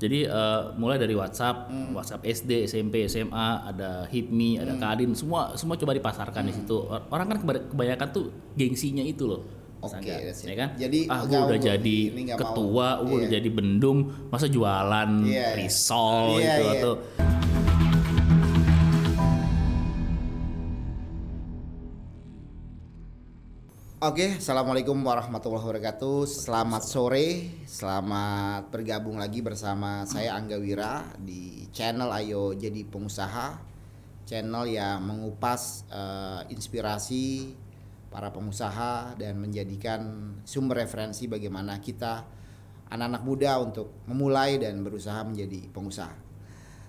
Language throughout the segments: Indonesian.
Jadi eh, mulai dari WhatsApp, WhatsApp SD, SMP, SMA, ada HIPMI, ada Kadin, semua semua coba dipasarkan di situ. Orang kan keba- kebanyakan tuh gengsinya itu loh. Oke, it. ya kan? Jadi, ah, gue udah jadi ketua, gue udah Iya. jadi bendum, masa jualan Iya. risol Iya, gitu iya. atau Oke, assalamualaikum warahmatullahi wabarakatuh. Selamat sore, selamat bergabung lagi bersama saya Angga Wira di channel Ayo Jadi Pengusaha, channel yang mengupas eh, inspirasi para pengusaha dan menjadikan sumber referensi bagaimana kita anak-anak muda untuk memulai dan berusaha menjadi pengusaha.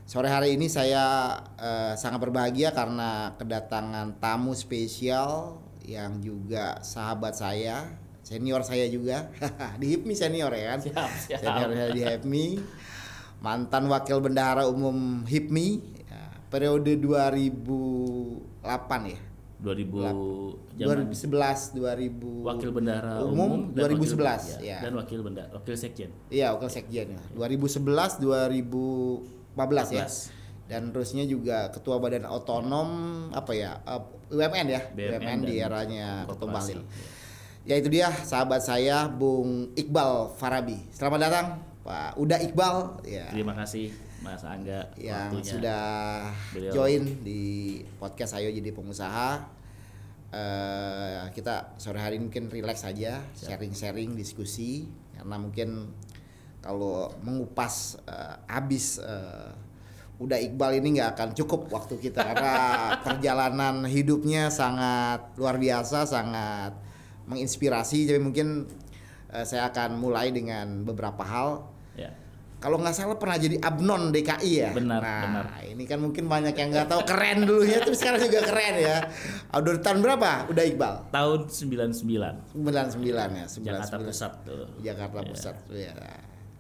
Sore hari ini saya eh, sangat berbahagia karena kedatangan tamu spesial yang juga sahabat saya, senior saya juga di HIPMI senior ya kan? Siap, siap. Senior saya di HIPMI, mantan wakil bendahara umum HIPMI ya, periode 2008 ya. 2000 zaman 2011 2000 wakil bendahara umum, dan 2011 wakil, ya. dan wakil bendahara wakil sekjen. Iya, wakil sekjen ya. 2011 2014 ya. 14. Dan terusnya juga ketua badan otonom apa ya? eh, UMN ya. BUMN UMN di eranya korporasi. Bahlil. Ya itu dia sahabat saya Bung Iqbal Farabi. Selamat datang Pak Uda Iqbal ya. Terima kasih Mas Angga yang waktunya. sudah Beliau. join di podcast Ayo Jadi Pengusaha. Eh, kita sore hari mungkin relax aja, sharing-sharing, diskusi karena mungkin kalau mengupas eh, habis eh, udah Iqbal ini nggak akan cukup waktu kita karena perjalanan hidupnya sangat luar biasa, sangat menginspirasi. Jadi mungkin eh, saya akan mulai dengan beberapa hal Ya. kalau nggak salah pernah jadi abnon DKI ya. Benar, nah, benar. ini kan mungkin banyak yang nggak tahu keren dulunya tapi sekarang juga keren ya. Udah tahun berapa? Udah Iqbal? Tahun 99 99 ya, 99. Jakarta Pusat tuh. Jakarta Ya. Pusat. Ya.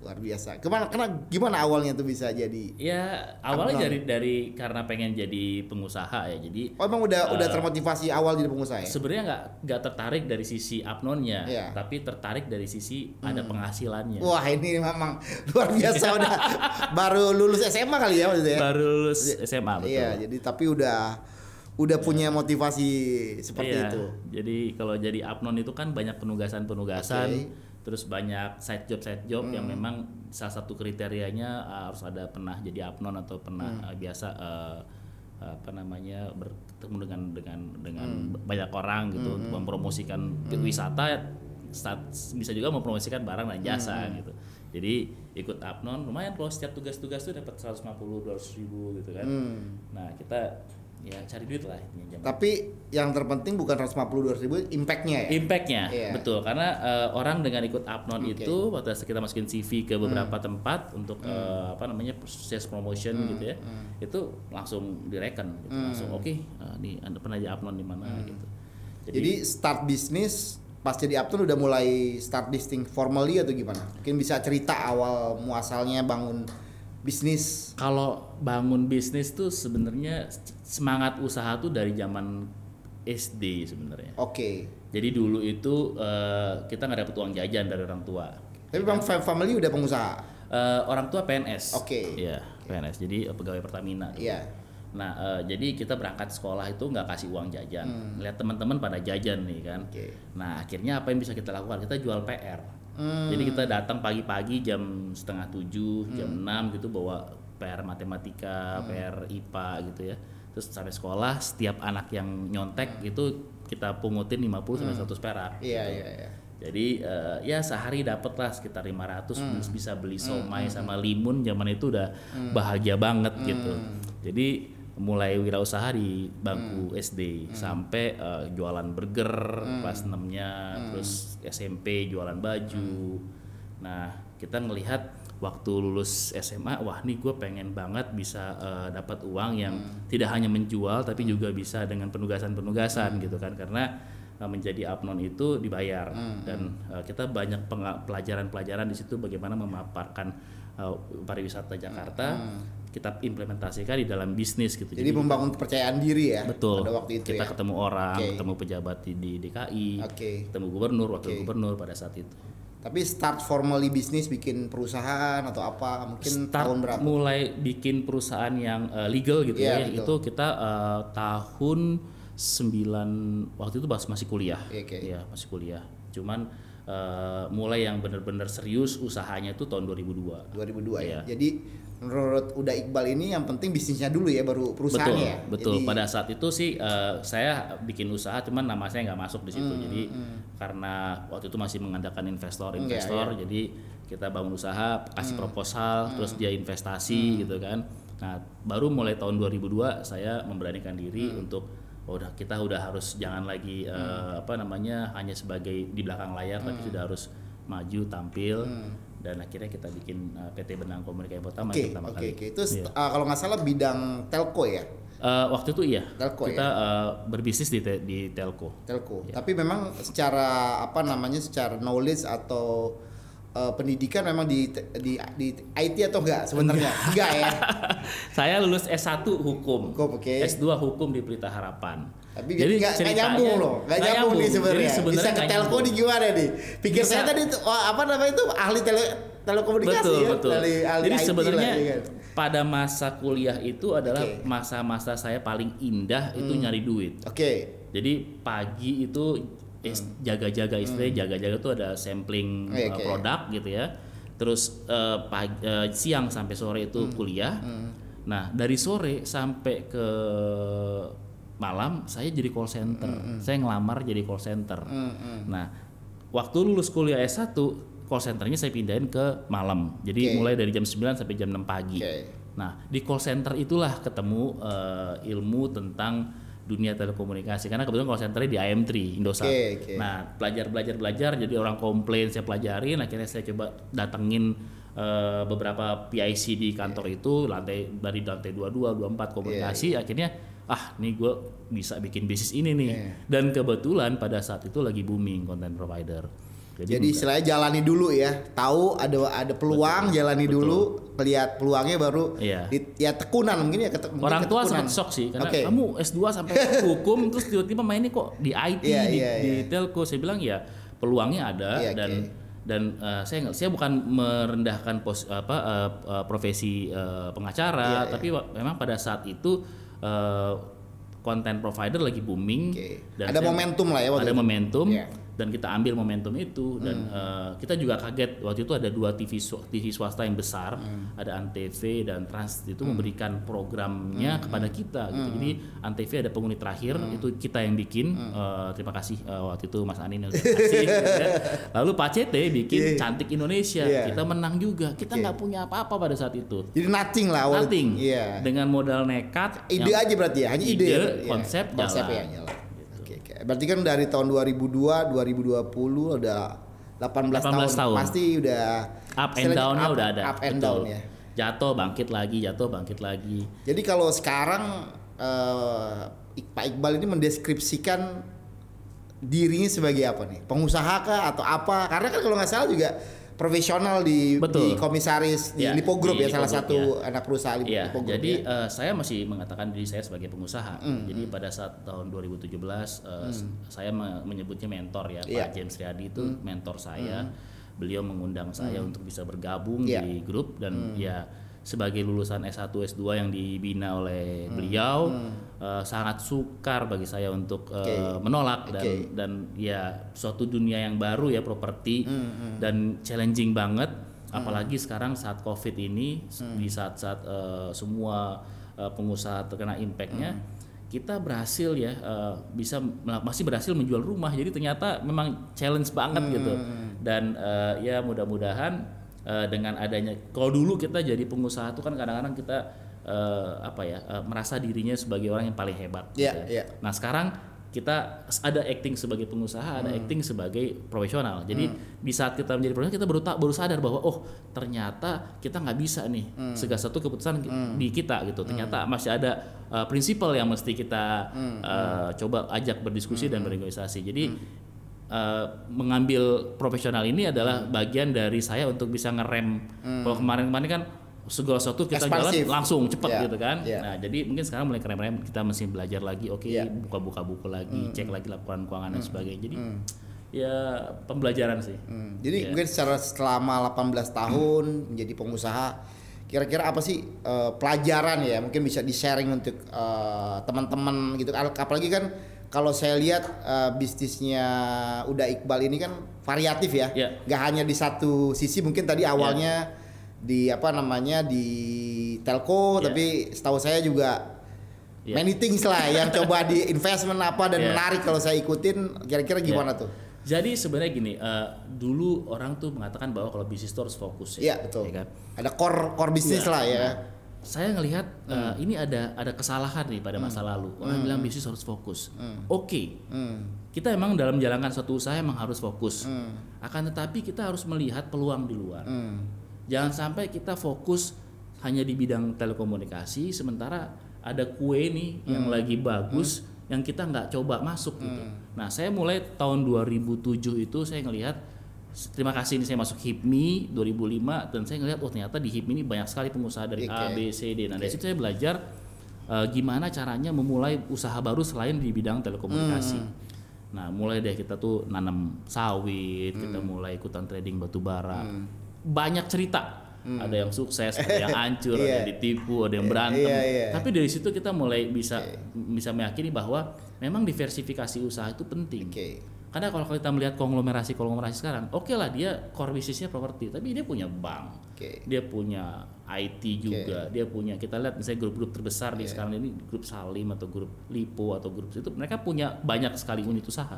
Luar biasa. Gimana kena, gimana awalnya tuh bisa jadi Ya awalnya dari dari karena pengen jadi pengusaha ya. Jadi Oh emang udah udah Eh, termotivasi awal jadi pengusaha ya? sebenarnya nggak nggak tertarik dari sisi abnonnya, Iya. tapi tertarik dari sisi ada penghasilannya. Wah ini memang luar biasa udah baru lulus SMA kali ya maksudnya. Baru lulus SMA betul. Iya, jadi tapi udah udah punya motivasi seperti Iya, itu. Jadi kalau jadi abnon itu kan banyak penugasan-penugasan, Oke. Hmm. terus banyak side job side job yang memang salah satu kriterianya uh, harus ada pernah jadi abnon atau pernah Hmm. uh, biasa uh, apa namanya bertemu dengan dengan dengan Hmm. banyak orang gitu untuk mempromosikan wisata saat- bisa juga mempromosikan barang dan jasa Hmm. gitu. Jadi ikut abnon lumayan kalau setiap tugas-tugas tuh dapat 150 200 ribu gitu kan. Hmm. Nah, kita ya cari duit lah intinya zaman Tapi yang terpenting bukan 150 ribu impactnya ya. Impactnya Iya. betul karena eh, orang dengan ikut Upnon Oke. Hmm. itu waktu kita masukin CV ke beberapa tempat untuk eh, apa namanya sales promotion gitu ya itu langsung direken gitu Hmm. langsung oke eh, nih anda pernah jadi Upnon di mana gitu Jadi start bisnis pas jadi Upton udah mulai start listing formally atau gimana? Mungkin bisa cerita awal muasalnya bangun bisnis. kalau bangun bisnis tuh sebenarnya semangat usaha tuh dari zaman SD sebenarnya Oke. jadi dulu itu eh, kita nggak dapet uang jajan dari orang tua Tapi bang fam- family udah pengusaha. Eh, orang tua PNS Oke. iya PNS jadi eh, pegawai Pertamina. Iya. Nah, eh, jadi kita berangkat sekolah itu nggak kasih uang jajan. Lihat teman-teman pada jajan nih kan. Hmm. Oke. Nah, akhirnya apa yang bisa kita lakukan? Kita jual PR. Hmm. Jadi kita datang pagi-pagi jam setengah tujuh, jam enam gitu bawa PR matematika, Hmm. PR IPA gitu ya. Terus sampai sekolah setiap anak yang nyontek itu kita pungutin 50 sampai 100 perak. Hmm. Iya gitu. iya iya. Jadi eh, ya sehari dapat lah sekitar 500 Hmm. bisa beli somai sama limun zaman itu udah bahagia banget gitu. Hmm. Jadi mulai wirausaha di bangku Hmm. SD sampai eh, jualan burger kelas 6-nya, Hmm. terus SMP jualan baju. Nah, kita ngelihat waktu lulus SMA, wah nih gue pengen banget bisa eh, dapat uang yang Hmm. tidak hanya menjual tapi juga bisa dengan penugasan-penugasan gitu kan. Karena uh, menjadi abnon itu dibayar. Dan uh, kita banyak pelajaran-pelajaran di situ bagaimana memaparkan uh, pariwisata Jakarta kita implementasikan di dalam bisnis gitu Jadi membangun kepercayaan diri ya. betul Pada waktu itu kita ya. ketemu orang Oke. ketemu pejabat di, di DKI Oke. ketemu gubernur wakil Oke. gubernur pada saat itu Tapi start formally bisnis bikin perusahaan atau apa mungkin Start tahun berapa? mulai bikin perusahaan yang uh, legal gitu Iya, ya betul. itu kita uh, tahun 9 waktu itu masih kuliah Iya, Oke. ya masih kuliah cuman uh, mulai yang benar-benar serius usahanya itu tahun 2002 2002 ya. Iya. Jadi menurut Uda Iqbal ini yang penting bisnisnya dulu ya baru perusahaan betul ya. betul. Jadi- pada saat itu sih eh, saya bikin usaha cuman nama saya nggak masuk di situ. Hmm, jadi karena waktu itu masih mengandalkan investor Iya, investor jadi kita bangun usaha kasih Hmm, proposal terus dia investasi gitu kan. Nah baru mulai tahun 2002 saya memberanikan diri Hmm. untuk oh, udah kita udah harus jangan lagi eh, apa namanya hanya sebagai di belakang layar Hmm. tapi sudah harus maju tampil dan akhirnya kita bikin eh, PT Benang Komunikasi Pertama yang pertama oke, kali oke. Itu Iya. uh, kalau nggak salah bidang telco ya, Eh, waktu itu iya Telco kita eh, berbisnis di te- di telco. telco. Iya. Tapi memang secara apa namanya, secara knowledge atau uh, pendidikan memang di di di IT atau enggak sebenarnya? Enggak ya. Saya lulus S1 hukum. Hukum, oke. S2 hukum di Pelita Harapan. Tapi jadi nggak nyambung loh, nggak nyambung nih sebenarnya. Bisa ke telco nyambung. di gimana nih? Pikir Bisa. saya tadi wah, apa namanya itu ahli tele telekomunikasi betul ya, betul. ahli, ahli Jadi IT sebenarnya lah, ya kan? pada masa kuliah itu adalah. Hmm. masa-masa saya paling indah itu nyari duit. Oke. Jadi pagi itu jaga-jaga istilahnya jaga-jaga tuh ada sampling Hmm. Oke, eh, oke. produk gitu ya. Terus eh, pagi, eh, siang sampai sore itu Hmm. kuliah. Nah dari sore sampai ke malam saya jadi call center. Saya ngelamar jadi call center. Hmm, Nah waktu lulus kuliah S1 call centernya saya pindahin ke malam. Jadi Oke. mulai dari jam 9 sampai jam 6 pagi. Oke. Nah, di call center itulah ketemu eh, ilmu tentang dunia telekomunikasi. Karena kebetulan call centernya di IM3 Indosat. Oke, oke. Nah, belajar belajar belajar jadi orang komplain saya pelajarin. Akhirnya saya coba datengin eh, beberapa PIC di kantor itu lantai dari lantai 22, 24 komunikasi. akhirnya ah nih gue bisa bikin bisnis ini nih. Iya. dan kebetulan pada saat itu lagi booming content provider Jadi istilahnya jalani dulu ya. Tahu ada ada peluang, jalani dulu, lihat peluangnya baru Iya. di- ya tekunan mungkin ya ketek- mungkin orang tua sempat shock sih karena Oke. kamu S2 sampai hukum terus tiba-tiba mainnya kok di IT Iya, di, di iya. telco saya bilang ya peluangnya ada Iya, dan oke. dan eh, saya nggak saya bukan merendahkan pos apa eh, profesi eh, pengacara Iya, iya. tapi wa- memang pada saat itu eh, content provider lagi booming Oke. dan Ada momentum lah ya waktu ada itu. momentum Iya. Dan kita ambil momentum itu dan Hmm. eh, kita juga kaget waktu itu ada dua TV TV swasta yang besar Hmm. ada Antv dan Trans itu memberikan programnya Hmm. kepada kita gitu jadi Antv ada penghuni terakhir itu kita yang bikin Hmm. Eh, terima kasih eh, waktu itu Mas Anin yang udah kasih gitu ya. lalu Pak CT bikin Iya. Cantik Indonesia Iya. kita menang juga kita Oke. nggak punya apa-apa pada saat itu Jadi nothing lah awal. Nothing. Iya. dengan modal nekat Ide aja berarti ya, hanya ide. Ide, ya? konsep, konsep jalan. ya jalan. Oke. Berarti kan dari tahun 2002, 2020 udah 18, 18 tahun. Pasti udah up and down-nya up- udah ada Up and betul. down ya. jatuh bangkit lagi jatuh bangkit lagi Jadi kalau sekarang eh, Ik- Pak Iqbal ini mendeskripsikan dirinya sebagai apa nih? Pengusaha kah atau apa? Karena kan kalau nggak salah juga profesional di, Betul. di komisaris di Ya, Lipo Group di ya salah Lipo satu Group, anak perusahaan Lipo, Iya, Lipo Group jadi ya. eh, saya masih mengatakan diri saya sebagai pengusaha. Jadi pada saat tahun 2017 eh, s- saya me- menyebutnya mentor ya, Iya. Pak James Riyadi itu mentor saya. Beliau mengundang saya untuk bisa bergabung Iya. di grup dan ya sebagai lulusan S1 S2 yang dibina oleh beliau eh, sangat sukar bagi saya untuk eh, Oke. menolak dan Oke. dan ya suatu dunia yang baru ya properti Hmm, dan challenging banget. Apalagi sekarang saat covid ini di saat-saat eh, semua eh, pengusaha terkena impactnya kita berhasil ya eh, bisa masih berhasil menjual rumah. Jadi ternyata memang challenge banget gitu. dan eh, ya mudah-mudahan eh, dengan adanya kalau dulu kita jadi pengusaha itu kan kadang-kadang kita eh, apa ya eh, merasa dirinya sebagai orang yang paling hebat Iya, gitu ya. iya. Nah sekarang kita ada acting sebagai pengusaha, ada acting sebagai profesional. Jadi di saat kita menjadi profesional kita baru tak baru sadar bahwa oh ternyata kita nggak bisa nih segala satu keputusan ki- di kita gitu. Ternyata masih ada uh, prinsipal yang mesti kita uh, coba ajak berdiskusi dan bernegosiasi. Jadi uh, mengambil profesional ini adalah bagian dari saya untuk bisa ngerem. Kalau kemarin-kemarin kan segala sesuatu kita Ekspansif. jalan langsung cepat Iya, gitu kan. iya. Nah, jadi mungkin sekarang mulai keren-keren kita mesti belajar lagi, oke, Iya. buka-buka buku lagi, cek lagi laporan keuangan dan sebagainya. Jadi ya pembelajaran sih. Hmm, Jadi Iya. mungkin secara selama 18 tahun menjadi pengusaha, kira-kira apa sih eh, pelajaran ya? Mungkin bisa di sharing untuk eh, teman-teman gitu. Al- Apalagi kan kalau saya lihat eh, bisnisnya udah Iqbal ini kan variatif ya, Iya. nggak hanya di satu sisi. Mungkin tadi awalnya di apa namanya di telco, Iya. tapi setahu saya juga Iya. many things lah yang coba di investment apa dan Iya. menarik kalau saya ikutin. Kira-kira gimana Ya. tuh? Jadi sebenarnya gini, eh, dulu orang tuh mengatakan bahwa kalau bisnis itu harus fokus ya. Iya betul. ya kan? Ada core core bisnis Iya. lah ya. Nah, saya ngelihat Hmm. eh, ini ada ada kesalahan nih pada masa lalu. Orang bilang bisnis harus fokus. Oke, Hmm. kita emang dalam menjalankan suatu usaha emang harus fokus. Hmm. Akan tetapi kita harus melihat peluang di luar. Hmm. Jangan sampai kita fokus hanya di bidang telekomunikasi, sementara ada kue nih yang Hmm. lagi bagus yang kita nggak coba masuk gitu. Nah, saya mulai tahun 2007 itu saya ngelihat terima kasih ini saya masuk HIPMI 2005 dan saya ngelihat oh ternyata di HIPMI ini banyak sekali pengusaha dari A, Oke. B, C, D. Nah, dari situ saya belajar eh, gimana caranya memulai usaha baru selain di bidang telekomunikasi. Nah, mulai deh kita tuh nanam sawit, kita mulai ikutan trading batu bara. Banyak cerita. Ada yang sukses, ada yang hancur, ada Iya. yang ditipu, ada yang berantem. Iya, iya. Tapi dari situ kita mulai bisa bisa meyakini bahwa memang diversifikasi usaha itu penting. Oke. Karena kalau kita melihat konglomerasi konglomerasi sekarang, oke lah dia core bisnisnya properti, tapi dia punya bank, Oke. dia punya IT juga, dia punya kita lihat misalnya grup-grup terbesar di sekarang ini grup Salim atau grup Lipo atau grup itu mereka punya banyak sekali unit usaha.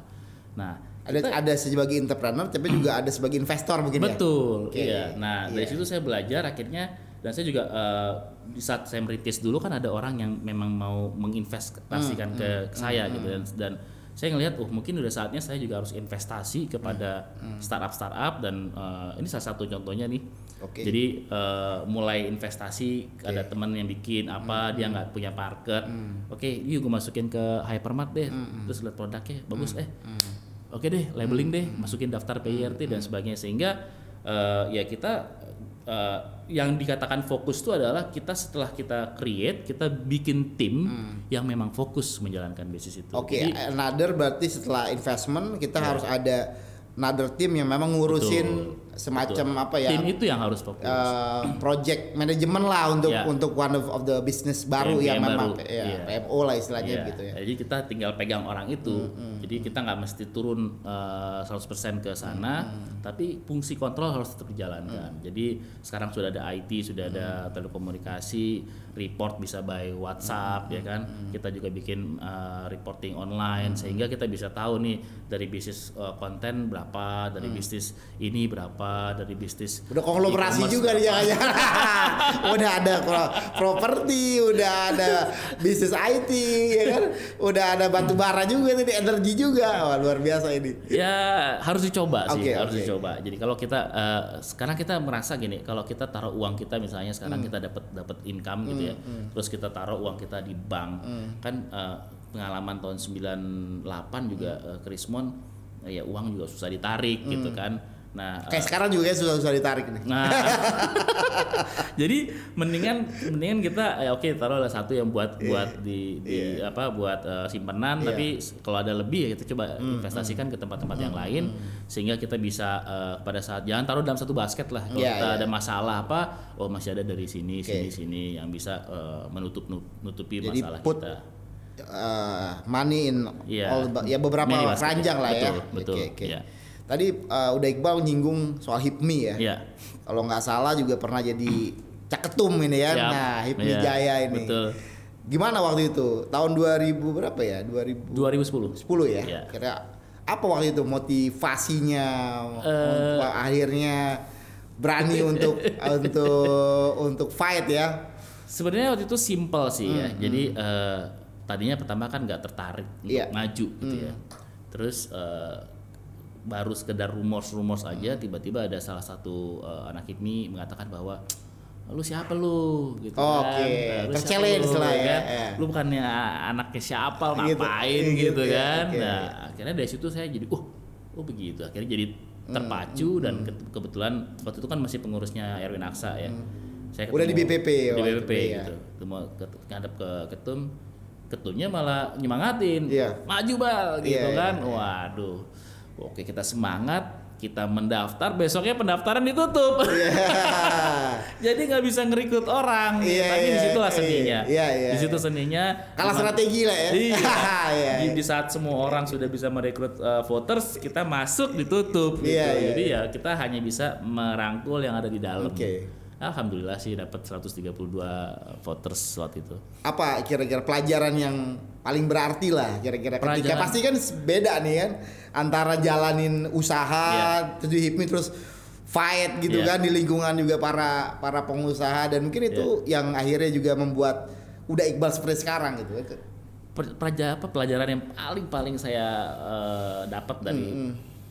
Nah, Ada ada sebagai entrepreneur tapi juga ada sebagai investor mungkin ya. betul, Oke, iya. Nah dari iya. situ saya belajar akhirnya dan saya juga di saat saya merintis dulu kan ada orang yang memang mau menginvestasikan Hmm, ke saya gitu dan dan saya ngelihat oh mungkin udah saatnya saya juga harus investasi kepada Hmm, startup startup dan eh, ini salah satu contohnya nih. Oke. Jadi eh, mulai investasi ada teman yang bikin apa Hmm, dia nggak punya market. Oke, yuk gue masukin ke hypermart deh. Hmm, Terus lihat produknya bagus eh. Oke deh, labeling deh, masukin daftar PIRT dan sebagainya. Sehingga eh, ya kita eh, yang dikatakan fokus itu adalah kita setelah kita create, kita bikin tim yang memang fokus menjalankan bisnis itu. Oke, Jadi, another berarti setelah investment kita harus ada another team yang memang ngurusin semacam apa ya? tim itu yang harus fokus. eh, project manajemen lah untuk Ya. untuk one of, of the business baru PM yang memang baru, ya, iya. PMO lah istilahnya Iya, gitu ya. Jadi kita tinggal pegang orang itu. Hmm, Jadi kita nggak mesti turun eh, 100% ke sana, Hmm, tapi fungsi kontrol harus tetap dijalankan. Jadi sekarang sudah ada IT, sudah ada Hmm. telekomunikasi, report bisa by WhatsApp ya kan. Hmm, Kita juga bikin eh, reporting online sehingga kita bisa tahu nih dari bisnis eh, konten berapa, dari Hmm. bisnis ini berapa, dari bisnis Udah konglomerasi e-commerce juga nih jangan Udah ada pro- properti, udah ada bisnis IT ya kan. Udah ada batu bara juga nih, energi juga. Wah, luar biasa ini. Ya harus dicoba sih, Oke, harus oke. dicoba. Jadi kalau kita eh, sekarang kita merasa gini, kalau kita taruh uang kita misalnya sekarang Hmm. kita dapat dapat income gitu ya, terus kita taruh uang kita di bank, Hmm. kan eh, pengalaman tahun 98 juga Hmm. eh, Krismon, eh, ya uang juga susah ditarik gitu kan. Nah, Kayak sekarang juga ya susah-susah ditarik nih. Nah, jadi mendingan mendingan kita ya oke taruhlah satu yang buat buat di, di apa buat eh, simpanan Iya. tapi kalau ada lebih ya kita coba investasikan ke tempat-tempat yang lain sehingga kita bisa eh, pada saat jangan taruh dalam satu basket lah kalau Iya, kita iya. ada masalah apa oh masih ada dari sini Oke. sini sini yang bisa eh, menutup nutupi Jadi masalah put kita. uh, money in Iya. all the- ya beberapa Many basket. keranjang lah ya. Betul, betul, Oke, oke. Tadi uh, udah Iqbal nyinggung soal HIPMI ya. Iya. Kalau nggak salah juga pernah jadi caketum ini ya. Siap. Nah, HIPMI Iya, Jaya ini. betul. Gimana waktu itu? Tahun 2000 berapa ya? 2000 2010. 10 ya. Iya. Kira apa waktu itu motivasinya untuk akhirnya berani untuk untuk untuk fight ya? Sebenarnya waktu itu simple sih ya. Jadi eh, tadinya pertama kan nggak tertarik untuk Iya. maju gitu ya. Terus eh, baru sekedar rumors-rumors aja tiba-tiba ada salah satu eh, anak HIPMI mengatakan bahwa lu siapa lu gitu Oke, kan Nah, lu terchallenge lu, lah ya, kan? ya. lu bukannya anaknya siapa Gitu, ngapain gitu gitu, ya, kan oke. nah akhirnya dari situ saya jadi oh oh begitu akhirnya jadi Hmm, terpacu dan ke- kebetulan waktu itu kan masih pengurusnya Erwin Aksa ya saya Hmm. Udah di ketemu- BPP di BPP ya. gitu ketemu ke- ngadep ke ketum ketumnya malah nyemangatin Iya. maju bal gitu Iya, iya, kan iya. waduh Oke, kita semangat, kita mendaftar, besoknya pendaftaran ditutup. Jadi nggak bisa ngerekrut orang. Iya, Tapi iya, di situlah iya, seninya. iya, iya, di situ iya. seninya. Kalah cuman- strategi lah ya. Iya. Iya, di, di saat semua orang sudah bisa merekrut uh, voters, kita masuk ditutup. Gitu. Iya, Jadi ya kita hanya bisa merangkul yang ada di dalam. Oke. Alhamdulillah sih dapat 132 voters waktu itu. Apa kira-kira pelajaran yang paling berarti lah kira-kira ketika Pelajaran. pasti kan beda nih kan antara jalanin usaha terus di HIPMI terus fight gitu Iya. kan di lingkungan juga para para pengusaha dan mungkin itu yang akhirnya juga membuat udah Iqbal seperti sekarang gitu. Per- pelajar apa pelajaran yang paling paling saya eh, dapat dari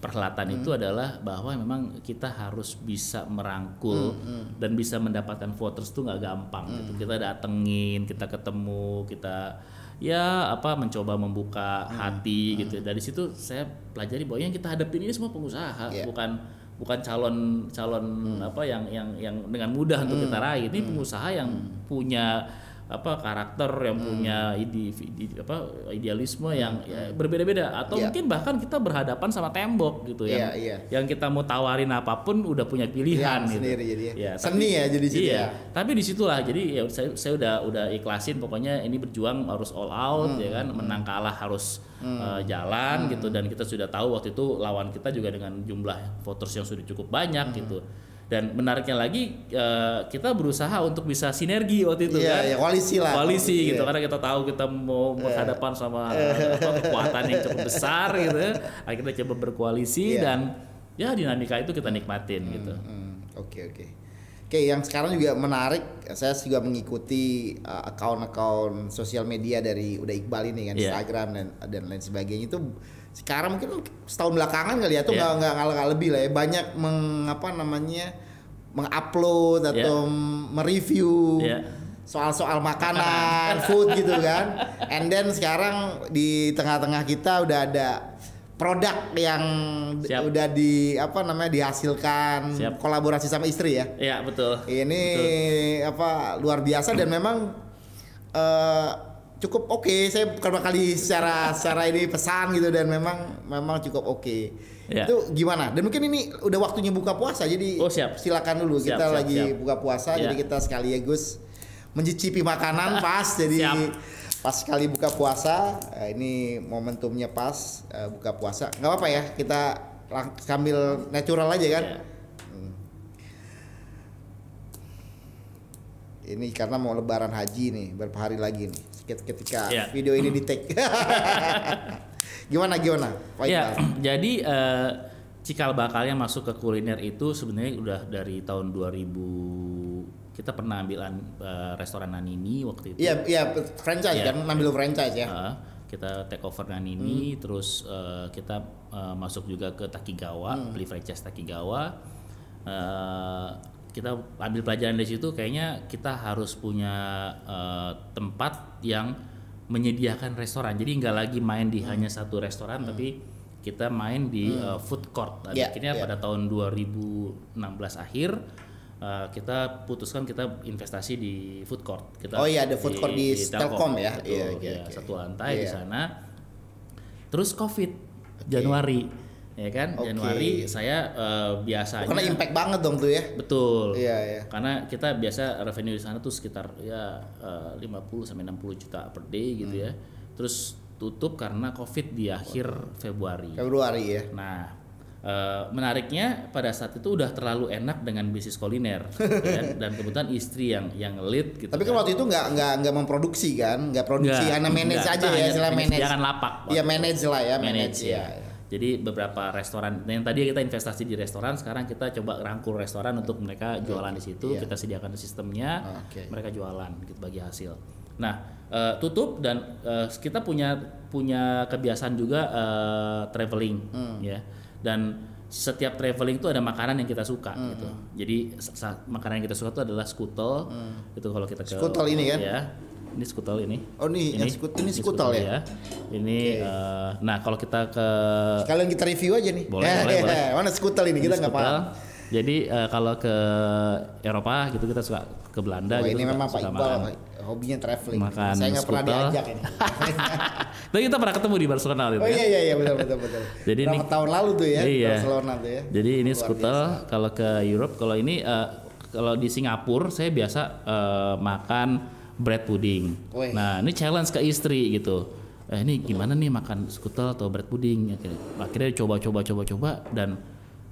perhelatan itu adalah bahwa memang kita harus bisa merangkul dan bisa mendapatkan voters tuh nggak gampang gitu. Kita datengin, kita ketemu, kita ya apa mencoba membuka hati gitu. Dari situ saya pelajari bahwa yang kita hadapin ini semua pengusaha, Iya. bukan bukan calon calon apa yang yang yang dengan mudah untuk kita raih. Ini pengusaha yang punya apa karakter yang punya ide, ide- apa idealisme yang ya, berbeda-beda atau Iya. mungkin bahkan kita berhadapan sama tembok gitu Iya, yang iya. yang kita mau tawarin apa pun udah punya pilihan Iya, gitu. sendiri jadi ya. Ya, Seni ya jadi situ iya. ya. Tapi di situlah jadi ya saya saya udah udah ikhlasin pokoknya ini berjuang harus all out Hmm, ya kan menang kalah harus uh, jalan gitu dan kita sudah tahu waktu itu lawan kita juga dengan jumlah voters yang sudah cukup banyak Hmm. gitu. Dan menariknya lagi uh, kita berusaha untuk bisa sinergi waktu itu Iya, kan. iya, koalisi lah. Koalisi Iya. gitu karena kita tahu kita mau berhadapan sama apa, kekuatan yang cukup besar gitu. Akhirnya coba berkoalisi Iya. dan ya dinamika itu kita nikmatin gitu. Hmm, Oke oke. Oke yang sekarang juga menarik, saya juga mengikuti uh, akun-akun sosial media dari udah Iqbal ini kan Iya. Instagram dan dan lain sebagainya itu sekarang mungkin setahun belakangan kali ya tuh Iya. nggak nggak lebih lah ya banyak mengapa namanya mengupload atau mereview Iya. soal-soal makanan, food gitu kan. And then sekarang di tengah-tengah kita udah ada produk yang Siap. udah di apa namanya dihasilkan Siap. kolaborasi sama istri ya. Iya betul. Ini apa luar biasa dan memang eh, cukup oke. Saya pertama kali secara secara ini pesan gitu dan memang memang cukup oke. Ya. Itu gimana? Dan mungkin ini udah waktunya buka puasa jadi Oh, siap. silakan dulu Siap, kita siap, lagi siap. buka puasa Ya. jadi kita sekaligus mencicipi makanan pas jadi Siap. Pas sekali buka puasa eh, ini momentumnya pas eh, buka puasa nggak apa-apa ya kita sambil natural aja kan Ya. ini karena mau lebaran haji nih beberapa hari lagi nih Ket- ketika Ya. video ini di take gimana gimana Pak Ya, Iqbal? jadi eh, cikal bakalnya masuk ke kuliner itu sebenarnya udah dari tahun 2000 kita pernah ambilan eh, restoran Nanini waktu itu. iya iya franchise Iya. kan ngambil franchise ya Eh, kita take over Nanini, terus eh, kita eh, masuk juga ke Takigawa, beli franchise Takigawa. Eh, kita ambil pelajaran dari situ, kayaknya kita harus punya eh, tempat yang menyediakan restoran. Jadi nggak lagi main di hanya satu restoran, tapi kita main di eh, food court. Iya, akhirnya iya. pada tahun 2016 akhir eh, kita putuskan kita investasi di food court. Kita Oh iya, ada food court di Telkom ya? Betul, Iya, oke, ya, oke. satu lantai di Iya. sana. Terus Covid Januari, ya kan? Oke. Januari saya eh, biasanya karena impact banget dong tuh ya betul. Iya, iya. Karena kita biasa revenue di sana tuh sekitar ya eh, 50 sampai 60 juta per day gitu Hmm. ya. Terus tutup karena Covid di akhir Februari. Februari ya Nah, eh, menariknya pada saat itu udah terlalu enak dengan bisnis kuliner gitu kan? dan kebetulan istri yang yang lead gitu. tapi kan waktu itu nggak nggak nggak memproduksi kan nggak produksi Nggak, hanya manage aja ya istilah manage menyediakan lapak. Iya manage lah ya manage, manage ya. ya. Jadi beberapa restoran yang tadi kita investasi di restoran, sekarang kita coba rangkul restoran untuk mereka jualan di situ. Iya. Kita sediakan sistemnya, Oke. mereka jualan gitu bagi hasil. Nah eh, tutup dan eh, kita punya punya kebiasaan juga eh, traveling Hmm. ya dan setiap traveling itu ada makanan yang kita suka Hmm, gitu. Jadi makanan yang kita suka itu adalah skutel. Itu kalau kita ke Skutel ini kan? Ya. Ini skutel ini. Oh, ini yang skut- ini skutel ya? Ini eh, nah kalau kita ke Sekalian kita review aja nih. Boleh, boleh, boleh. Mana skutel ini kita ini nggak skutel. paham. Jadi eh, kalau ke Eropa gitu kita suka ke Belanda Wah, gitu. ini memang Pak Iqbal makan. hobinya traveling. Makan Saya nggak pernah diajak ini. Tapi kita pernah ketemu di Barcelona gitu oh ya. iya iya iya betul betul betul. Jadi ini- tahun lalu tuh ya Iya. Barcelona tuh ya. Jadi ini skutel kalau ke Europe, kalau ini eh, kalau di Singapura saya biasa eh, makan bread pudding. Wih. Nah, ini challenge ke istri gitu. Eh, ini gimana nih makan skutel atau bread pudding? Akhirnya, akhirnya coba coba coba coba dan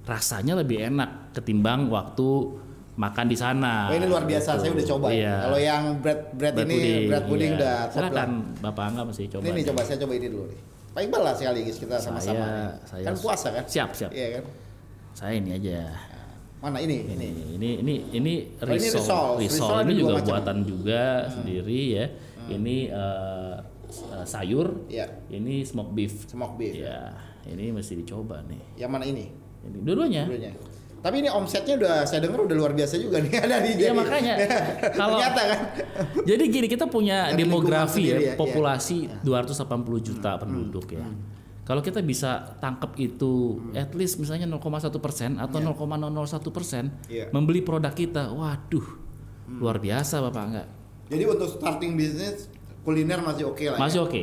rasanya lebih enak ketimbang waktu makan di sana. Oh ini luar biasa, Gitu. saya udah coba. ya. Iya. Kalau yang bread bread, ini bread pudding iya. udah. Silakan Bapak Angga masih coba. Ini nih coba saya coba ini dulu nih. Pak Iqbal lah sekaligus kita sama-sama. Saya- saya- kan puasa kan? Siap, siap. Iya kan? Saya ini aja. Mana ini? ini Ini. ini ini ini Oh, ini risol risol. risol Risol ini juga macam. buatan juga sendiri ya ini eh, eh, sayur Iya. ini smoke beef Smoke beef. ya ini mesti dicoba nih Yang mana ini? Ini dua-duanya Dulunya. Tapi ini omsetnya udah saya dengar udah luar biasa juga nih ada di Iya, makanya. Kalau- ternyata kan. jadi gini kita punya demografi ya, ya, iya. populasi 280 juta penduduk ya kalau kita bisa tangkap itu at least misalnya 0,1 persen atau 0,001 persen Iya. membeli produk kita waduh luar biasa bapak enggak Jadi untuk starting bisnis kuliner masih oke lah. ya. masih oke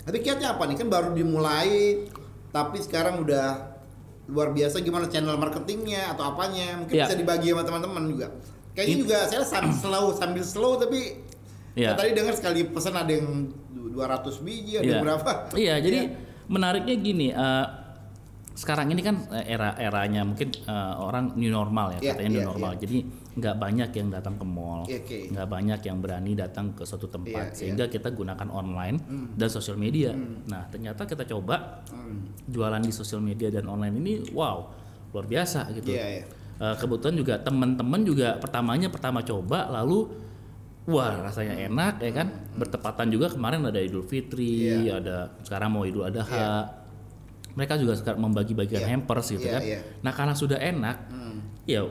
Tapi kiatnya apa nih? Kan baru dimulai, tapi sekarang udah luar biasa gimana channel marketingnya atau apanya? Mungkin Ya. bisa dibagi sama teman-teman juga. Kayaknya Ini- juga saya slow sambil slow tapi Ya. saya tadi dengar sekali pesan ada yang du- 200 biji, ada Iya. yang berapa? Iya, jadi menariknya gini, eh, sekarang ini kan eh, era-eranya mungkin eh, orang new normal ya Iya, katanya new iya, normal. iya. Jadi nggak banyak yang datang ke mall, oke. nggak banyak yang berani datang ke suatu tempat, Iya, sehingga kita gunakan online dan sosial media. Nah, ternyata kita coba Hmm. jualan di sosial media dan online ini, wow, luar biasa gitu. Iya, iya. Eh, kebetulan juga teman-teman juga pertamanya pertama coba, lalu wah rasanya enak ya kan. Bertepatan juga kemarin ada Idul Fitri, Iya. ada sekarang mau Idul Adha. Mereka juga sekarang membagi-bagikan Iya. hampers gitu Iya, kan. iya. Nah karena sudah enak, Hmm. ya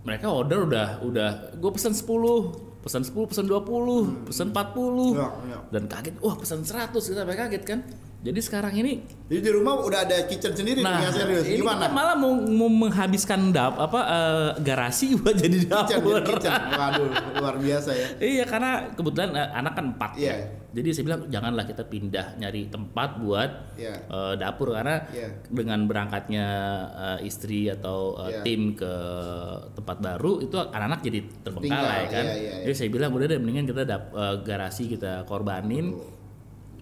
mereka order udah udah gue pesan 10 pesan 10 pesan 20 pesan 40 Iya, iya. dan kaget wah pesan 100 kita sampai kaget kan jadi sekarang ini Jadi di rumah udah ada kitchen sendiri Nah, nih serius. ini Gimana? malah mau, mau menghabiskan dap apa eh, garasi buat jadi Kitchen, dapur. jadi kitchen. Waduh, luar biasa ya. iya, karena kebetulan eh, anak kan empat Iya. ya. Jadi saya bilang janganlah kita pindah nyari tempat buat Iya. eh, dapur karena Iya. dengan berangkatnya eh, istri atau eh, Iya. tim ke tempat baru itu anak-anak jadi terbengkalai Tinggal, kan. iya, iya, iya. Jadi saya bilang udah deh mendingan kita dap, eh, garasi kita korbanin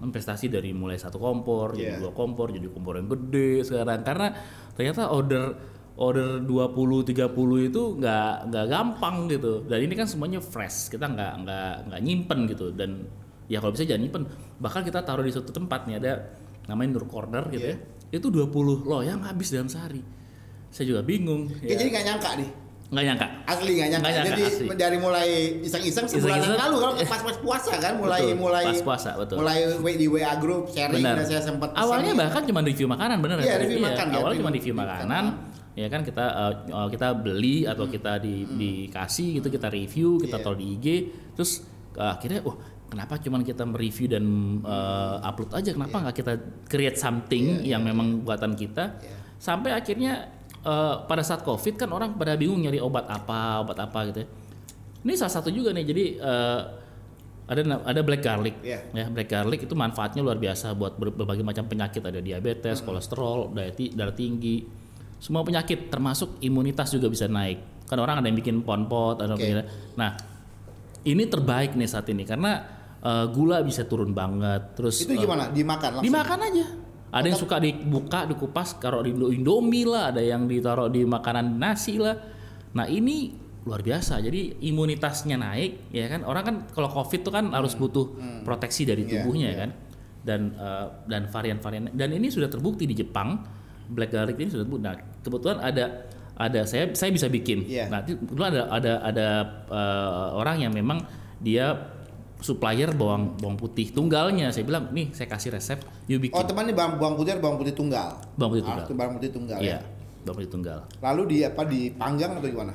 investasi dari mulai satu kompor Iya. jadi dua kompor jadi kompor yang gede sekarang karena ternyata order order 20 30 itu nggak nggak gampang gitu dan ini kan semuanya fresh kita nggak nggak nggak nyimpen gitu dan ya kalau bisa jangan nyimpen bahkan kita taruh di suatu tempat nih ada namanya Nur Corner gitu Iya. ya itu 20 loyang habis dalam sehari saya juga bingung Ya, ya. Jadi nggak nyangka nih. Nggak nyangka Asli nggak nyangka. Nggak nyangka, Jadi asli. dari mulai iseng-iseng sebulan Iseng-iseng. lalu kalau pas-pas puasa kan mulai Betul, mulai pas puasa, betul. mulai di WA group sharing Benar. dan saya sempat Awalnya bahkan cuma review makanan bener Iya, ya? review makan, ya, Awalnya cuma review- makanan. Ya kan kita eh, kita beli atau kita di, dikasih gitu kita review, kita Iya. taruh di IG, terus eh, akhirnya wah kenapa cuma kita mereview dan eh, upload aja kenapa nggak kita create something Iya, yang memang buatan kita Iya. sampai akhirnya eh, pada saat covid kan orang pada bingung nyari obat apa obat apa gitu ya. ini salah satu juga nih jadi eh, ada ada black garlic Iya. ya black garlic itu manfaatnya luar biasa buat ber- berbagai macam penyakit ada diabetes kolesterol daya darah tinggi semua penyakit termasuk imunitas juga bisa naik kan orang ada yang bikin pon-pot ada yang bikin- nah ini terbaik nih saat ini karena eh, gula bisa turun banget terus Itu gimana? Dimakan langsung. dimakan aja ada yang suka dibuka dikupas taruh di indomie lah ada yang ditaruh di makanan nasi lah. Nah ini luar biasa. Jadi imunitasnya naik ya kan? Orang kan kalau covid tuh kan harus butuh proteksi dari Iya, tubuhnya iya. kan? Dan eh, dan varian-varian. Dan ini sudah terbukti di Jepang black garlic ini sudah terbukti. Nah kebetulan ada ada saya saya bisa bikin. Iya. nah itu kebetulan ada ada ada eh, orang yang memang dia supplier bawang bawang putih tunggalnya saya bilang nih saya kasih resep you bikin Oh teman ini bawang, bawang putih bawang putih tunggal. Bawang putih Ah, tunggal. itu bawang putih tunggal Iya, ya. bawang putih tunggal. Lalu di apa dipanggang atau gimana?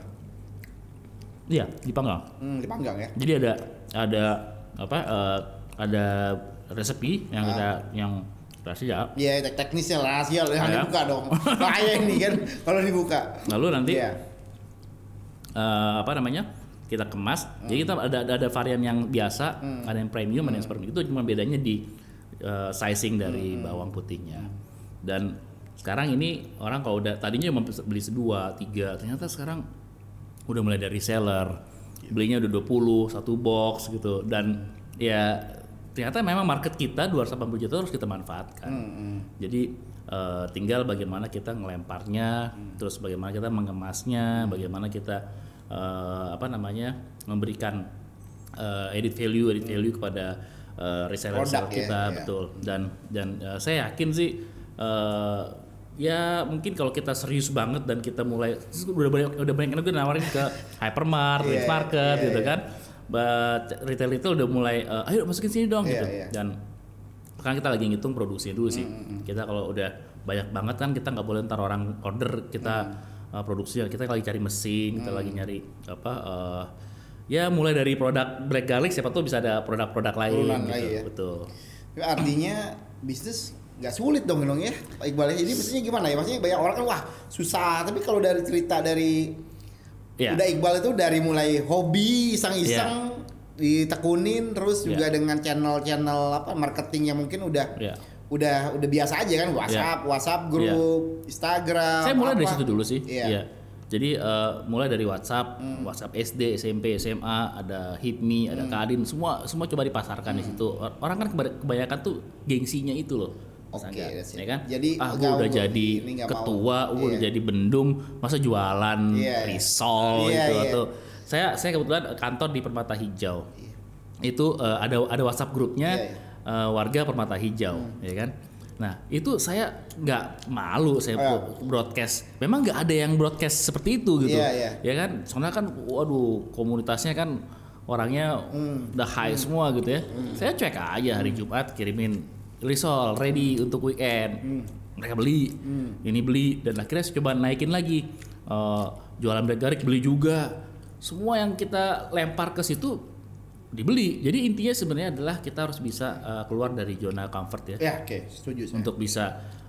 Iya, dipanggang. Hmm, dipanggang ya. Jadi ada ada apa? eh, ada resepi yang Ah. kita yang rahasia. Iya, tek teknisnya rahasia lah, jangan Ya. dibuka dong. Bahaya ini kan kalau dibuka. Lalu nanti Iya. eh, apa namanya kita kemas jadi kita ada, ada ada varian yang biasa ada yang premium ada yang super premium. itu cuma bedanya di eh, sizing dari bawang putihnya. Dan sekarang ini orang kalau udah tadinya cuma beli sedua tiga ternyata sekarang udah mulai dari seller. Belinya udah 20 satu box gitu. Dan ya ternyata memang market kita 280 juta harus kita manfaatkan. Jadi eh, tinggal bagaimana kita ngelemparnya terus bagaimana kita mengemasnya bagaimana kita eh, apa namanya memberikan eh, edit value edit value kepada eh, reseller Produk reseller ya, kita ya. betul dan dan eh, saya yakin sih eh, ya mungkin kalau kita serius banget dan kita mulai udah banyak udah banyak yang gue nawarin ke hypermart, Rich market iya, gitu iya. kan. But retail retail udah mulai eh, ayo masukin sini dong Iya, gitu. iya. Dan kan kita lagi ngitung produksi dulu sih. Kita kalau udah banyak banget kan kita nggak boleh ntar orang order kita uh, produksi kita lagi cari mesin, kita lagi nyari apa uh, ya mulai dari produk Black Garlic siapa tuh bisa ada produk-produk lain Turunan gitu. ya. Betul. Artinya bisnis nggak sulit dong dong ya Pak Iqbal ini maksudnya gimana ya maksudnya banyak orang kan wah susah tapi kalau dari cerita dari Iya. udah Iqbal itu dari mulai hobi iseng-iseng ditekunin terus Iya. juga dengan channel-channel apa marketing yang mungkin udah Iya. Udah udah biasa aja kan WhatsApp WhatsApp grup Instagram Saya mulai dari apa. situ dulu sih. Iya. Iya. Jadi eh, mulai dari WhatsApp, WhatsApp SD, SMP, SMA, ada HIPMI, ada Kadin, semua semua coba dipasarkan di situ. Or- Orang kan keba- kebanyakan tuh gengsinya itu loh. Oke, it. ya kan? Jadi, ah gue udah jadi ketua, gue udah Iya. jadi bendum, masa jualan Iya. risol Iya, gitu iya. atau saya saya kebetulan kantor di Permata Hijau. Itu eh, ada ada WhatsApp grupnya Iya, iya. Eh, warga Permata Hijau, ya kan? Nah itu saya nggak malu saya Ah. broadcast. Memang nggak ada yang broadcast seperti itu gitu, Iya, iya. ya kan? Soalnya kan, waduh komunitasnya kan orangnya Hmm. udah high semua gitu ya. Saya cek aja hari Jumat kirimin risol ready untuk weekend. Hmm. Mereka beli, ini beli dan akhirnya saya coba naikin lagi Eh, jualan Black Garlic beli juga. Semua yang kita lempar ke situ dibeli. Jadi intinya sebenarnya adalah kita harus bisa eh, keluar dari zona comfort ya ya oke setuju saya. untuk bisa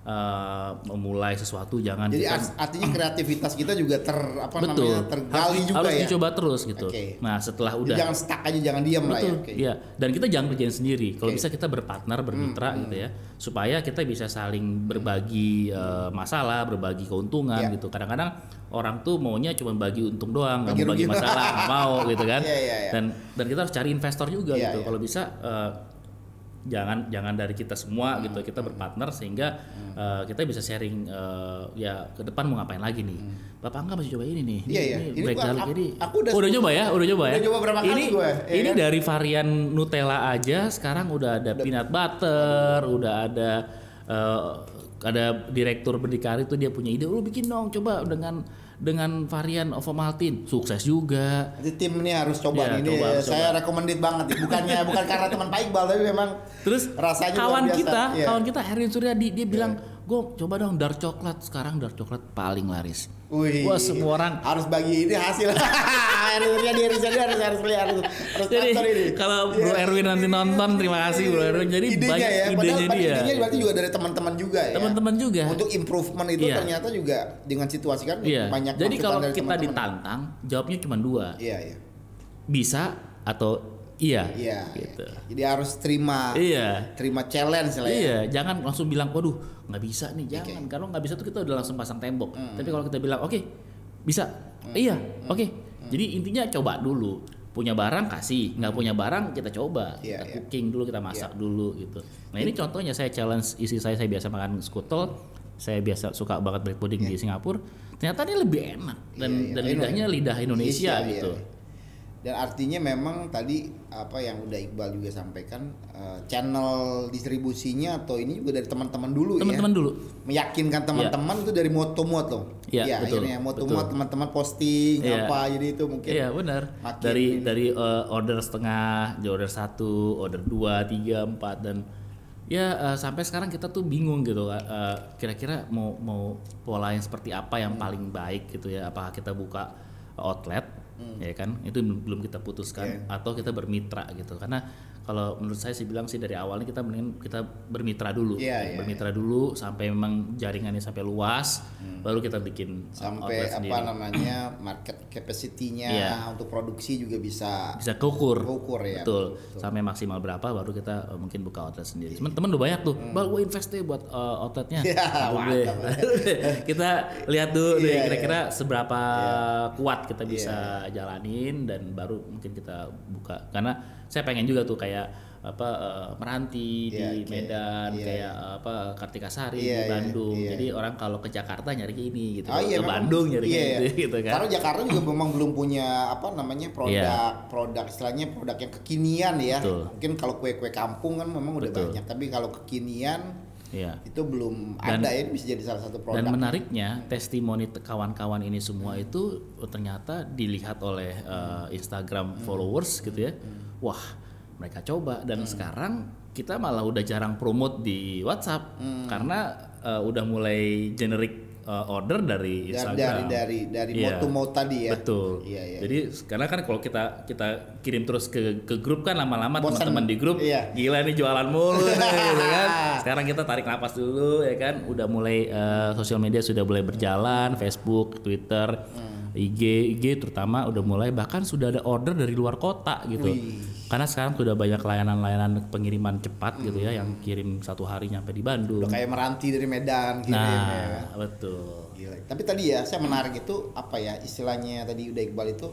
eh, memulai sesuatu jangan jadi kita- art- artinya kreativitas kita juga ter apa betul namanya tergali harus, juga harus ya dicoba terus gitu. Oke. Nah setelah Jadi udah jangan stuck aja jangan diam lah ya betul, oke. iya. Dan kita jangan kerjain sendiri. Kalau bisa kita berpartner, bermitra Hmm, gitu ya, supaya kita bisa saling berbagi eh, masalah, berbagi keuntungan Iya. gitu. Kadang-kadang orang tuh maunya cuma bagi untung doang, nggak mau bagi masalah, nggak mau gitu kan. Iya, iya, iya. Dan dan kita harus cari investor juga Iya, gitu. iya. Kalau bisa eh, jangan jangan dari kita semua gitu kita berpartner sehingga eh, kita bisa sharing eh, ya ke depan mau ngapain lagi nih. Bapak enggak masih coba ini nih. Iya, iya. ini Ini ini aku udah- udah coba ya? udah coba ya? Udah coba berapa kali ini gue, ya ini kan? dari varian Nutella aja sekarang udah ada peanut butter udah ada eh, ada direktur berdikari tuh dia punya ide lu bikin dong coba dengan dengan varian Ovomaltine sukses juga Nanti tim ini harus coba Iya, nih. Ini coba, saya recommended banget. Bukannya bukan karena teman Pak Iqbal tapi memang Terus rasanya luar kawan biasa. kita, Iya. kawan kita Erwin Suryadi dia bilang, "Gue coba dong dark coklat. Sekarang dark coklat paling laris." Wih. Wah, semua orang harus bagi ini hasil. Akhirnya dia harus harus harus beli harus harus Jadi ini. kalau Bro Erwin nanti nonton, terima kasih Bro Erwin. Jadi idenya banyak ya, padahal idenya pada dia. idenya berarti juga dari teman-teman juga ya. Teman-teman juga. Untuk improvement itu Iya. ternyata juga dengan situasi kan Iya. banyak Jadi kalau kita teman-teman. ditantang, jawabnya cuma dua. Iya, iya. Bisa atau iya. Iya. Gitu. Jadi harus terima Iya. terima challenge lah ya. Iya, jangan langsung bilang, waduh nggak bisa nih, jangan. Kalau nggak bisa tuh kita udah langsung pasang tembok. Hmm. Tapi kalau kita bilang, oke, bisa, iya, oke. Jadi intinya coba dulu. Punya barang kasih, nggak punya barang kita coba. Iya, kita iya. cooking dulu, kita masak dulu gitu. Nah ini contohnya saya challenge isi saya, saya biasa makan skutel, saya biasa suka banget bread pudding di Singapura. Ternyata ini lebih enak dan Iya, iya. dan lidahnya lidah Indonesia, iya. gitu. Dan artinya memang tadi apa yang udah Iqbal juga sampaikan eh, channel distribusinya atau ini juga dari teman-teman dulu Teman-teman ya. dulu. Meyakinkan teman-teman itu dari moto-moto. Iya, betul, akhirnya moto-moto teman-teman posting Iya. apa jadi itu mungkin Iya benar. makin Dari ini. dari eh, order setengah, order satu, order dua, tiga, empat dan ya eh, sampai sekarang kita tuh bingung gitu. eh, kira-kira mau mau pola yang seperti apa yang Hmm. paling baik gitu ya? Apakah kita buka outlet ya kan? Itu belum kita putuskan atau kita bermitra gitu. Karena kalau menurut saya sih bilang sih dari awalnya kita mendingan kita bermitra dulu. Iya, iya, bermitra dulu sampai memang jaringannya sampai luas baru kita bikin uh, sampai outlet sendiri. apa namanya market capacity-nya Iya. untuk produksi juga bisa bisa keukur. Keukur, ya, betul. sampai maksimal berapa baru kita uh, mungkin buka outlet sendiri. Teman-teman udah banyak tuh. Bal gue invest deh buat uh, outletnya. Hmm. Iya, kita lihat dulu deh Iya, kira-kira seberapa kuat kita bisa jalanin dan baru mungkin kita buka. Karena saya pengen juga tuh kayak apa uh, meranti Iya, di kayak- Medan iya, kayak uh, apa Kartika Sari Iya, di iya, Bandung iya. jadi orang kalau ke Jakarta nyari ini gitu Oh iya, ke memang- Bandung nyari iya, itu iya. gitu kan Karena Jakarta juga memang belum punya apa namanya produk Iya. produk istilahnya produk yang kekinian ya. Betul. Mungkin kalau kue-kue kampung kan memang udah Betul. banyak, tapi kalau kekinian Iya. itu belum Dan- ada ya bisa jadi salah satu produk. Dan menariknya testimoni te- kawan-kawan ini semua itu ternyata dilihat oleh uh, Instagram followers gitu ya. Wah, mereka coba dan sekarang kita malah udah jarang promote di WhatsApp karena uh, udah mulai generic uh, order dari Instagram. dari dari dari Iya. mouth to mouth tadi ya. Betul. Iya, iya. Jadi karena kan kalau kita kita kirim terus ke ke grup kan lama-lama teman-teman di grup Iya. gila nih jualan mulu gitu kan. Sekarang kita tarik napas dulu ya kan. Udah mulai eh, sosial media sudah mulai berjalan, Facebook, Twitter, Hmm. IG, IG terutama udah mulai bahkan sudah ada order dari luar kota gitu. Karena sekarang sudah banyak layanan-layanan pengiriman cepat gitu ya yang kirim satu hari nyampe di Bandung. Udah kayak meranti dari Medan kirim ya. Nah, betul. Gila. Tapi tadi ya saya menarik itu apa ya istilahnya tadi udah Iqbal itu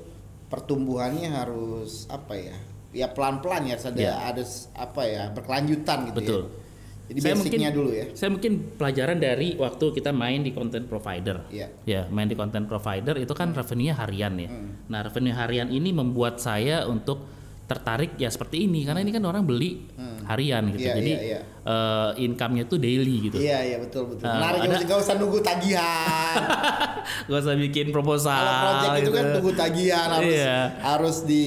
pertumbuhannya harus apa ya? Ya pelan-pelan ya, ada Ya. ada apa ya berkelanjutan gitu Betul. ya. Jadi saya mungkin dulu ya. Saya mungkin pelajaran dari waktu kita main di content provider. Iya. Ya, main di content provider itu kan revenue harian ya. Nah, revenue harian ini membuat saya untuk tertarik ya seperti ini karena ini kan orang beli harian gitu. Iya, Jadi iya, iya. eh, income-nya tuh daily gitu. Iya iya betul betul. Nah, Menarik ada- ya, gak usah nunggu tagihan. Gak usah bikin proposal. Kalau project itu gitu. kan tunggu tagihan harus Iya. harus di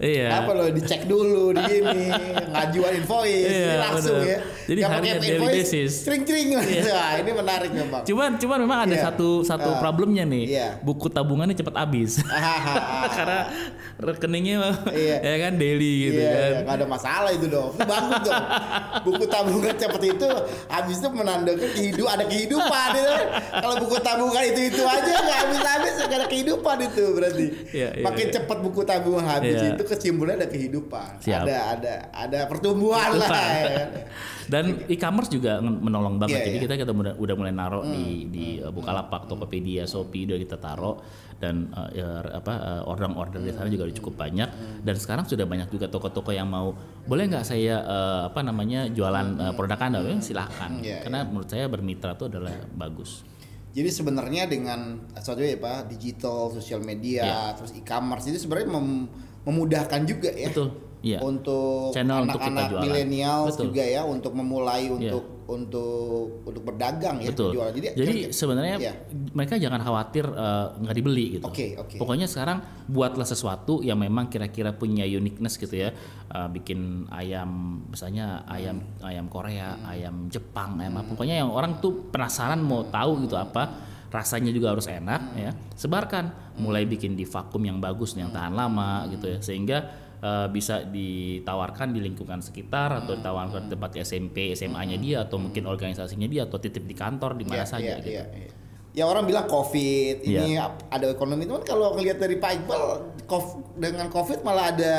Iya. apa loh dicek dulu di ini ngajuan invoice Iya, langsung bener. ya. Jadi pakai harian daily invoice, basis. Cring-cring Wah, ini menarik memang. Cuman cuman memang ada Iya. satu satu Ah. problemnya nih. Iya. Buku tabungannya cepat habis. Karena rekeningnya Iya. ya kan daily gitu iya, kan. iya, nggak ada masalah itu dong. Itu bagus dong. Buku tabungan cepet itu habis itu menandakan kehidup ada kehidupan itu. Kalau buku tabungan itu itu aja nggak habis-habis ada kehidupan itu berarti. Iya, iya, Makin iya. cepat buku tabungan habis Iya. itu kesimpulannya ada kehidupan. Siap. Ada ada ada pertumbuhan lah. Ya. Dan e-commerce juga menolong banget. Iya, Jadi iya. kita kita udah, udah mulai naruh di di uh, Bukalapak, Tokopedia, Shopee udah kita taruh dan uh, ya, apa uh, order-order di sana juga udah cukup banyak dan sekarang sudah banyak juga toko-toko yang mau boleh nggak saya uh, apa namanya jualan uh, produk Anda? Ya, silahkan. Iya, Karena menurut saya bermitra itu adalah bagus. Jadi sebenarnya dengan ya Pak, digital, sosial media, Iya. terus e-commerce itu sebenarnya mem- memudahkan juga ya. Betul. Iya. Untuk anak-anak milenial. Iya. juga ya untuk memulai untuk untuk untuk berdagang ya Betul. jualan. Jadi Jadi kira-kira- sebenarnya Iya. mereka jangan khawatir eh, nggak dibeli gitu. Oke, oke. Pokoknya sekarang buatlah sesuatu yang memang kira-kira punya uniqueness gitu ya. Eh, bikin ayam misalnya ayam Hmm. ayam Korea, ayam Jepang, ayam apa. Pokoknya yang orang tuh penasaran mau tahu gitu apa. Rasanya juga harus enak Hmm. ya. Sebarkan. Mulai bikin di vakum yang bagus yang tahan lama Hmm. gitu ya. Sehingga eh, bisa ditawarkan di lingkungan sekitar atau ditawarkan di tempat SMP, SMA-nya dia atau mungkin organisasinya dia atau titip di kantor di mana Iya, saja iya, gitu. iya, iya. Ya orang bilang COVID ini ap- ada ekonomi teman kalau ngelihat dari Pak Iqbal dengan COVID malah ada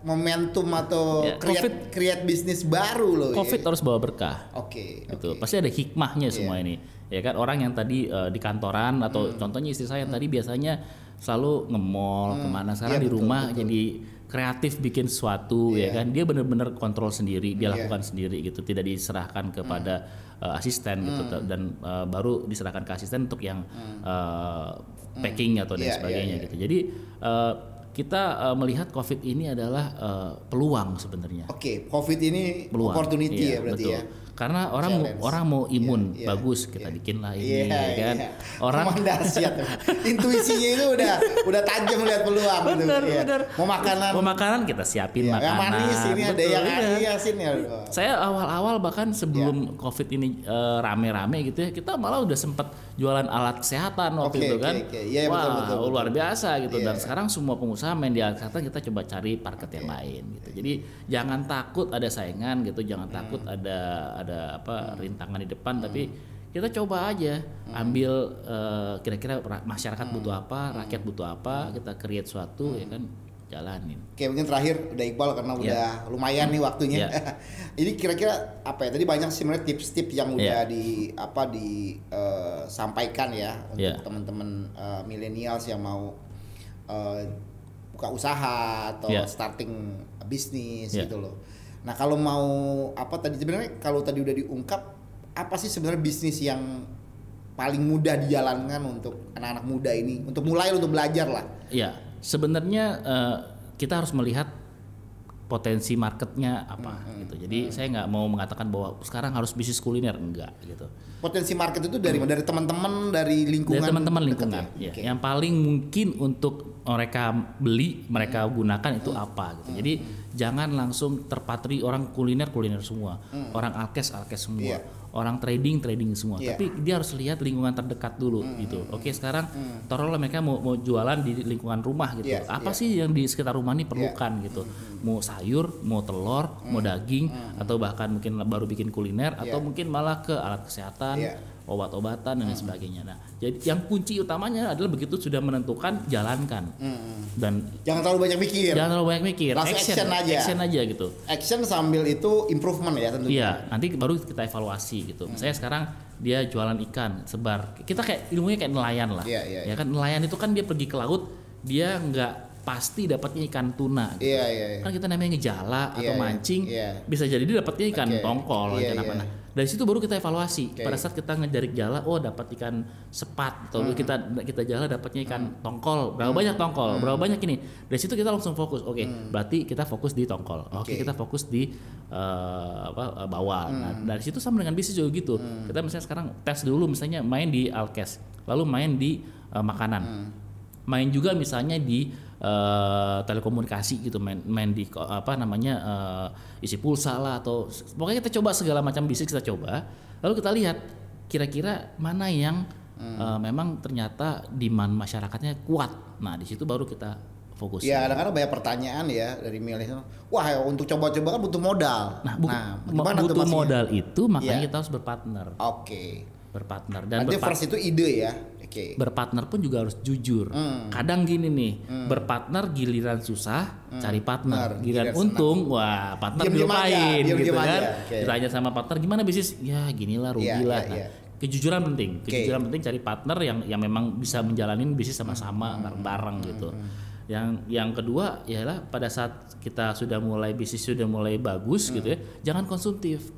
momentum atau Ya, create COVID- create bisnis baru loh. Covid ya. harus bawa berkah. Oke. Gitu. oke. Pasti ada hikmahnya Iya. semua ini. Ya kan orang yang tadi eh, di kantoran atau Hmm. contohnya istri saya yang tadi biasanya selalu nge-mall ke mana sekarang Iya, di betul, rumah betul. jadi kreatif bikin sesuatu Iya. ya kan dia benar-benar kontrol sendiri dia Iya. lakukan sendiri gitu tidak diserahkan kepada eh, asisten gitu dan eh, baru diserahkan ke asisten untuk yang eh, packing atau dan Iya, iya, sebagainya iya. gitu jadi eh, kita uh, melihat COVID ini adalah uh, peluang sebenarnya. Oke, COVID ini Peluang. opportunity Iya, ya berarti betul. ya. Karena orang mau, orang mau imun Iya, iya, bagus kita iya. bikin lah ini Iya, ya kan. iya. Orang dahsyat. Intuisinya itu udah udah tajam melihat peluang gitu. Bener, Iya. bener. Mau makanan mau makanan kita siapin Iya, makanan. yang manis ini ada Betul, yang iya. asin ya. Saya awal-awal bahkan sebelum COVID ini eh, rame-rame gitu ya, kita malah udah sempat jualan alat kesehatan waktu Oke, itu kan. oke. Iya, Wah, betul, betul, betul. luar biasa gitu. Iya, Dan iya. sekarang semua pengusaha main di alat kesehatan kita coba cari market yang lain gitu. Jadi jangan takut ada saingan gitu, jangan Hmm. takut ada ada apa rintangan di depan tapi kita coba aja Hmm. ambil eh, kira-kira ra- masyarakat butuh apa, rakyat butuh apa, kita create suatu ya kan jalanin. Oke mungkin terakhir udah Iqbal karena Iya. udah lumayan nih waktunya. Iya. Ini kira-kira apa ya? Tadi banyak sih sebenarnya tips-tips yang udah Iya. di apa disampaikan ya untuk Iya. teman-teman eh, millennials yang mau eh, buka usaha atau Iya. starting bisnis Iya. gitu loh. Nah kalau mau apa tadi sebenarnya kalau tadi udah diungkap apa sih sebenarnya bisnis yang paling mudah dijalankan untuk anak-anak muda ini untuk mulai untuk belajar lah. Ya, sebenarnya eh, kita harus melihat potensi marketnya apa Hmm, gitu. Jadi saya nggak mau mengatakan bahwa sekarang harus bisnis kuliner enggak gitu. Potensi market itu dari mana? Dari teman-teman, dari lingkungan. Dari teman-teman lingkungan, ya? ya. Oke. yang paling mungkin untuk mereka beli, mereka Hmm. gunakan itu apa gitu. Jadi jangan langsung terpatri orang kuliner kuliner semua, orang alkes alkes semua, Hmm. Iya. orang trading trading semua. Iya. Hmm. Tapi dia harus lihat lingkungan terdekat dulu gitu. Oke sekarang taruhlah mereka mau mau jualan di lingkungan rumah gitu. Iya, apa iya. sih yang di sekitar rumah ini perlukan gitu? Mau sayur, mau telur, mau daging, atau bahkan mungkin baru bikin kuliner, atau Iya. mungkin malah ke alat kesehatan Iya. Obat-obatan dan lain sebagainya. Nah, jadi yang kunci utamanya adalah begitu sudah menentukan jalankan dan Jangan terlalu banyak mikir. jangan terlalu banyak mikir, Langsung action aja. action aja gitu. Action sambil itu improvement ya tentunya. Iya, nanti baru kita evaluasi gitu. Misalnya sekarang dia jualan ikan sebar, kita kayak ilmunya kayak nelayan lah. Iya, iya, Ya kan nelayan itu kan dia pergi ke laut, dia nggak pasti dapatnya ikan tuna. gitu. Iya, iya, iya. Kan kita namanya ngejala atau Iya, iya. mancing, Iya. bisa jadi dia dapatnya ikan Oke. tongkol, Iya, ikan apa. iya. Nah, dari situ baru kita evaluasi. Oke. Pada saat kita ngejarik jala, oh dapat ikan sepat atau Hmm. kita kita jala dapatnya ikan tongkol. Berapa banyak tongkol? Berapa banyak ini? Dari situ kita langsung fokus. Oke, berarti kita fokus di tongkol. Oke, Hmm. Oke. kita fokus di eh, apa eh, bawal. Nah, Hmm. dari situ sama dengan bisnis juga gitu. Kita misalnya sekarang tes dulu misalnya main di alkes, lalu main di eh, makanan. Hmm. Main juga misalnya di eh, telekomunikasi gitu, main main di apa namanya eh, isi pulsa lah atau pokoknya kita coba segala macam bisnis kita coba. Lalu kita lihat kira-kira mana yang Hmm. eh, memang ternyata demand masyarakatnya kuat. Nah, di situ baru kita fokus. Ya kadang-kadang banyak pertanyaan ya dari milenial. Wah ya, untuk coba-coba kan butuh modal. Nah, bu- gimana tuh butuh maksudnya? modal itu makanya Iya. kita harus berpartner. Oke. Berpartner dan Nanti berpa- first itu ide ya. Oke. berpartner pun juga harus jujur. Hmm. Kadang gini nih, berpartner giliran susah, cari partner. Benar, Giliran giliran untung, wah partner Diem-diem dilupain gitu kan. Oke. Ditanya sama partner gimana bisnis? Ya ginilah rugi Iya, lah. iya, Nah, iya. Kejujuran penting. Kejujuran penting cari partner yang yang memang bisa menjalanin bisnis sama-sama Hmm. bareng-bareng gitu. Yang yang kedua ialah pada saat kita sudah mulai bisnis sudah mulai bagus Hmm. gitu ya, jangan konsumtif.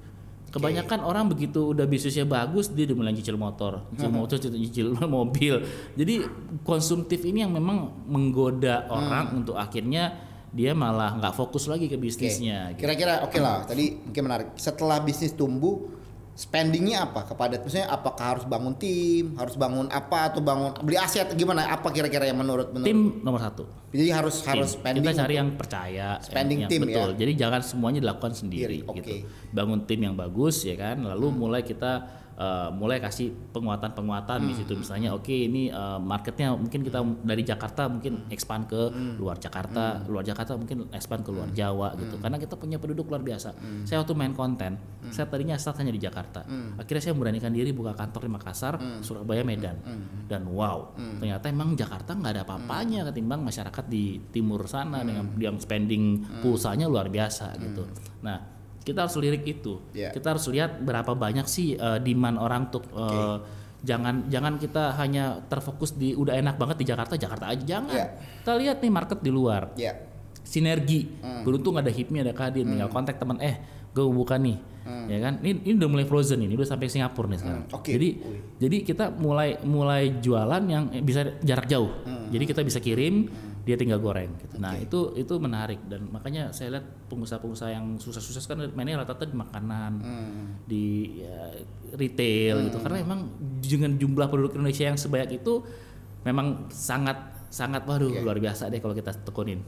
Kebanyakan orang begitu udah bisnisnya bagus dia udah mulai cicil motor, cicil Hmm. motor, cicil, cicil mobil. Jadi konsumtif ini yang memang menggoda Hmm. orang untuk akhirnya dia malah nggak fokus lagi ke bisnisnya. gitu. Kira-kira oke lah. Tadi mungkin menarik. Setelah bisnis tumbuh, spendingnya apa kepada maksudnya apakah harus bangun tim, harus bangun apa atau bangun beli aset gimana? Apa kira-kira yang menurut menurut? Tim nomor satu. Jadi harus harus Tim. spending. Kita cari yang percaya, spending yang, tim ya. betul. Jadi jangan semuanya dilakukan sendiri oke. gitu. Bangun tim yang bagus ya kan. Lalu mulai kita eh, mulai kasih penguatan-penguatan di situ. misalnya oke ini eh, marketnya mungkin kita dari Jakarta mungkin expand ke luar Jakarta, luar Jakarta mungkin expand ke luar Jawa gitu. Karena kita punya penduduk luar biasa. Saya waktu main konten, saya tadinya start hanya di Jakarta. Akhirnya saya memberanikan diri buka kantor di Makassar, Surabaya, Medan. Dan wow, ternyata emang Jakarta nggak ada apa-apanya ketimbang masyarakat di timur sana dengan yang spending pulsanya luar biasa gitu. Nah, kita harus lirik itu. Yeah. Kita harus lihat berapa banyak sih uh, demand orang untuk uh, jangan jangan kita hanya terfokus di udah enak banget di Jakarta, Jakarta aja jangan. Yeah. Kita lihat nih market di luar. Ya. Sinergi. Hmm. Beruntung ada HIPMI ada Kadin tinggal kontak teman eh gue buka nih. Ya kan? Ini, ini udah mulai frozen ini, udah sampai Singapura nih sekarang. Hmm, oke. Jadi Wih. jadi kita mulai mulai jualan yang bisa jarak jauh. Hmm. Jadi kita bisa kirim dia tinggal goreng gitu. Nah, itu itu menarik dan makanya saya lihat pengusaha-pengusaha yang susah-susah kan mainnya rata-rata di makanan, Hmm. di ya, retail gitu. Karena emang dengan jumlah penduduk Indonesia yang sebanyak itu memang sangat sangat waduh luar biasa deh kalau kita tekunin.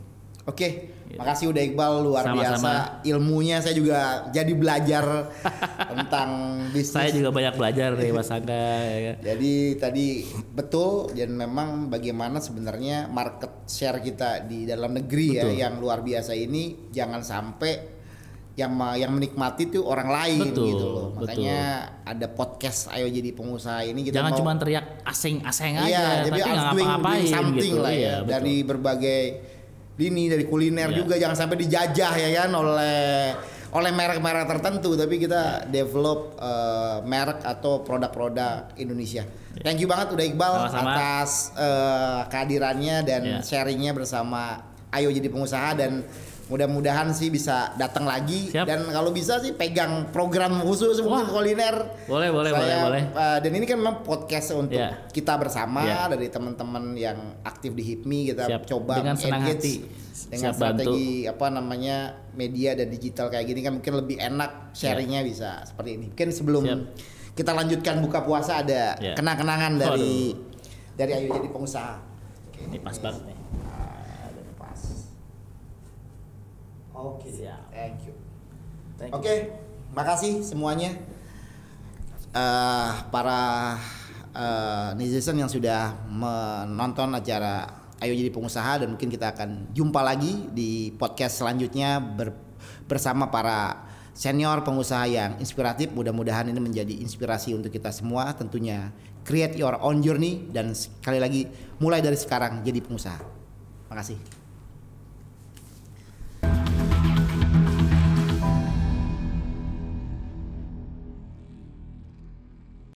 Oke, makasih udah Iqbal luar Iya. Sama-sama. biasa ilmunya saya juga jadi belajar tentang bisnis. Saya juga banyak belajar dari Mas Angga ya kan. Jadi tadi betul dan memang bagaimana sebenarnya market share kita di dalam negeri Betul. ya yang luar biasa ini jangan sampai yang yang menikmati tuh orang lain Betul, gitu loh. betul. Makanya ada podcast ayo jadi pengusaha ini kita Jangan mau cuma teriak asing-asing aja Iya, tapi jadi nggak harus doing, doing something gitu. lah ya. Iya, betul. dari berbagai lini dari kuliner Iya. juga jangan sampai dijajah ya kan oleh oleh merek-merek tertentu tapi kita develop eh, merek atau produk-produk Indonesia. Thank you banget udah Iqbal. Sama-sama. atas eh, kehadirannya dan Iya. sharingnya bersama Ayo jadi pengusaha dan mudah-mudahan sih bisa datang lagi Siap. dan kalau bisa sih pegang program khusus mungkin Wah. kuliner Boleh, boleh, boleh, boleh. Uh, dan ini kan memang podcast untuk Iya. kita bersama Iya. dari teman-teman yang aktif di HIPMI kita Siap. coba Dengan senang hati. dengan Siap strategi apa namanya media dan digital kayak gini kan mungkin lebih enak sharingnya bisa seperti ini. Mungkin sebelum Siap. kita lanjutkan buka puasa ada Iya. kenang-kenangan dari dari Ayo jadi pengusaha. Ini pas banget nih. ada pas. Oke, Siap. thank you. Thank. Oke, makasih semuanya Eh, para eh, netizen yang sudah menonton acara Ayo Jadi Pengusaha dan mungkin kita akan jumpa lagi di podcast selanjutnya ber- bersama para senior pengusaha yang inspiratif. Mudah-mudahan ini menjadi inspirasi untuk kita semua. Tentunya create your own journey dan sekali lagi mulai dari sekarang jadi pengusaha. Makasih.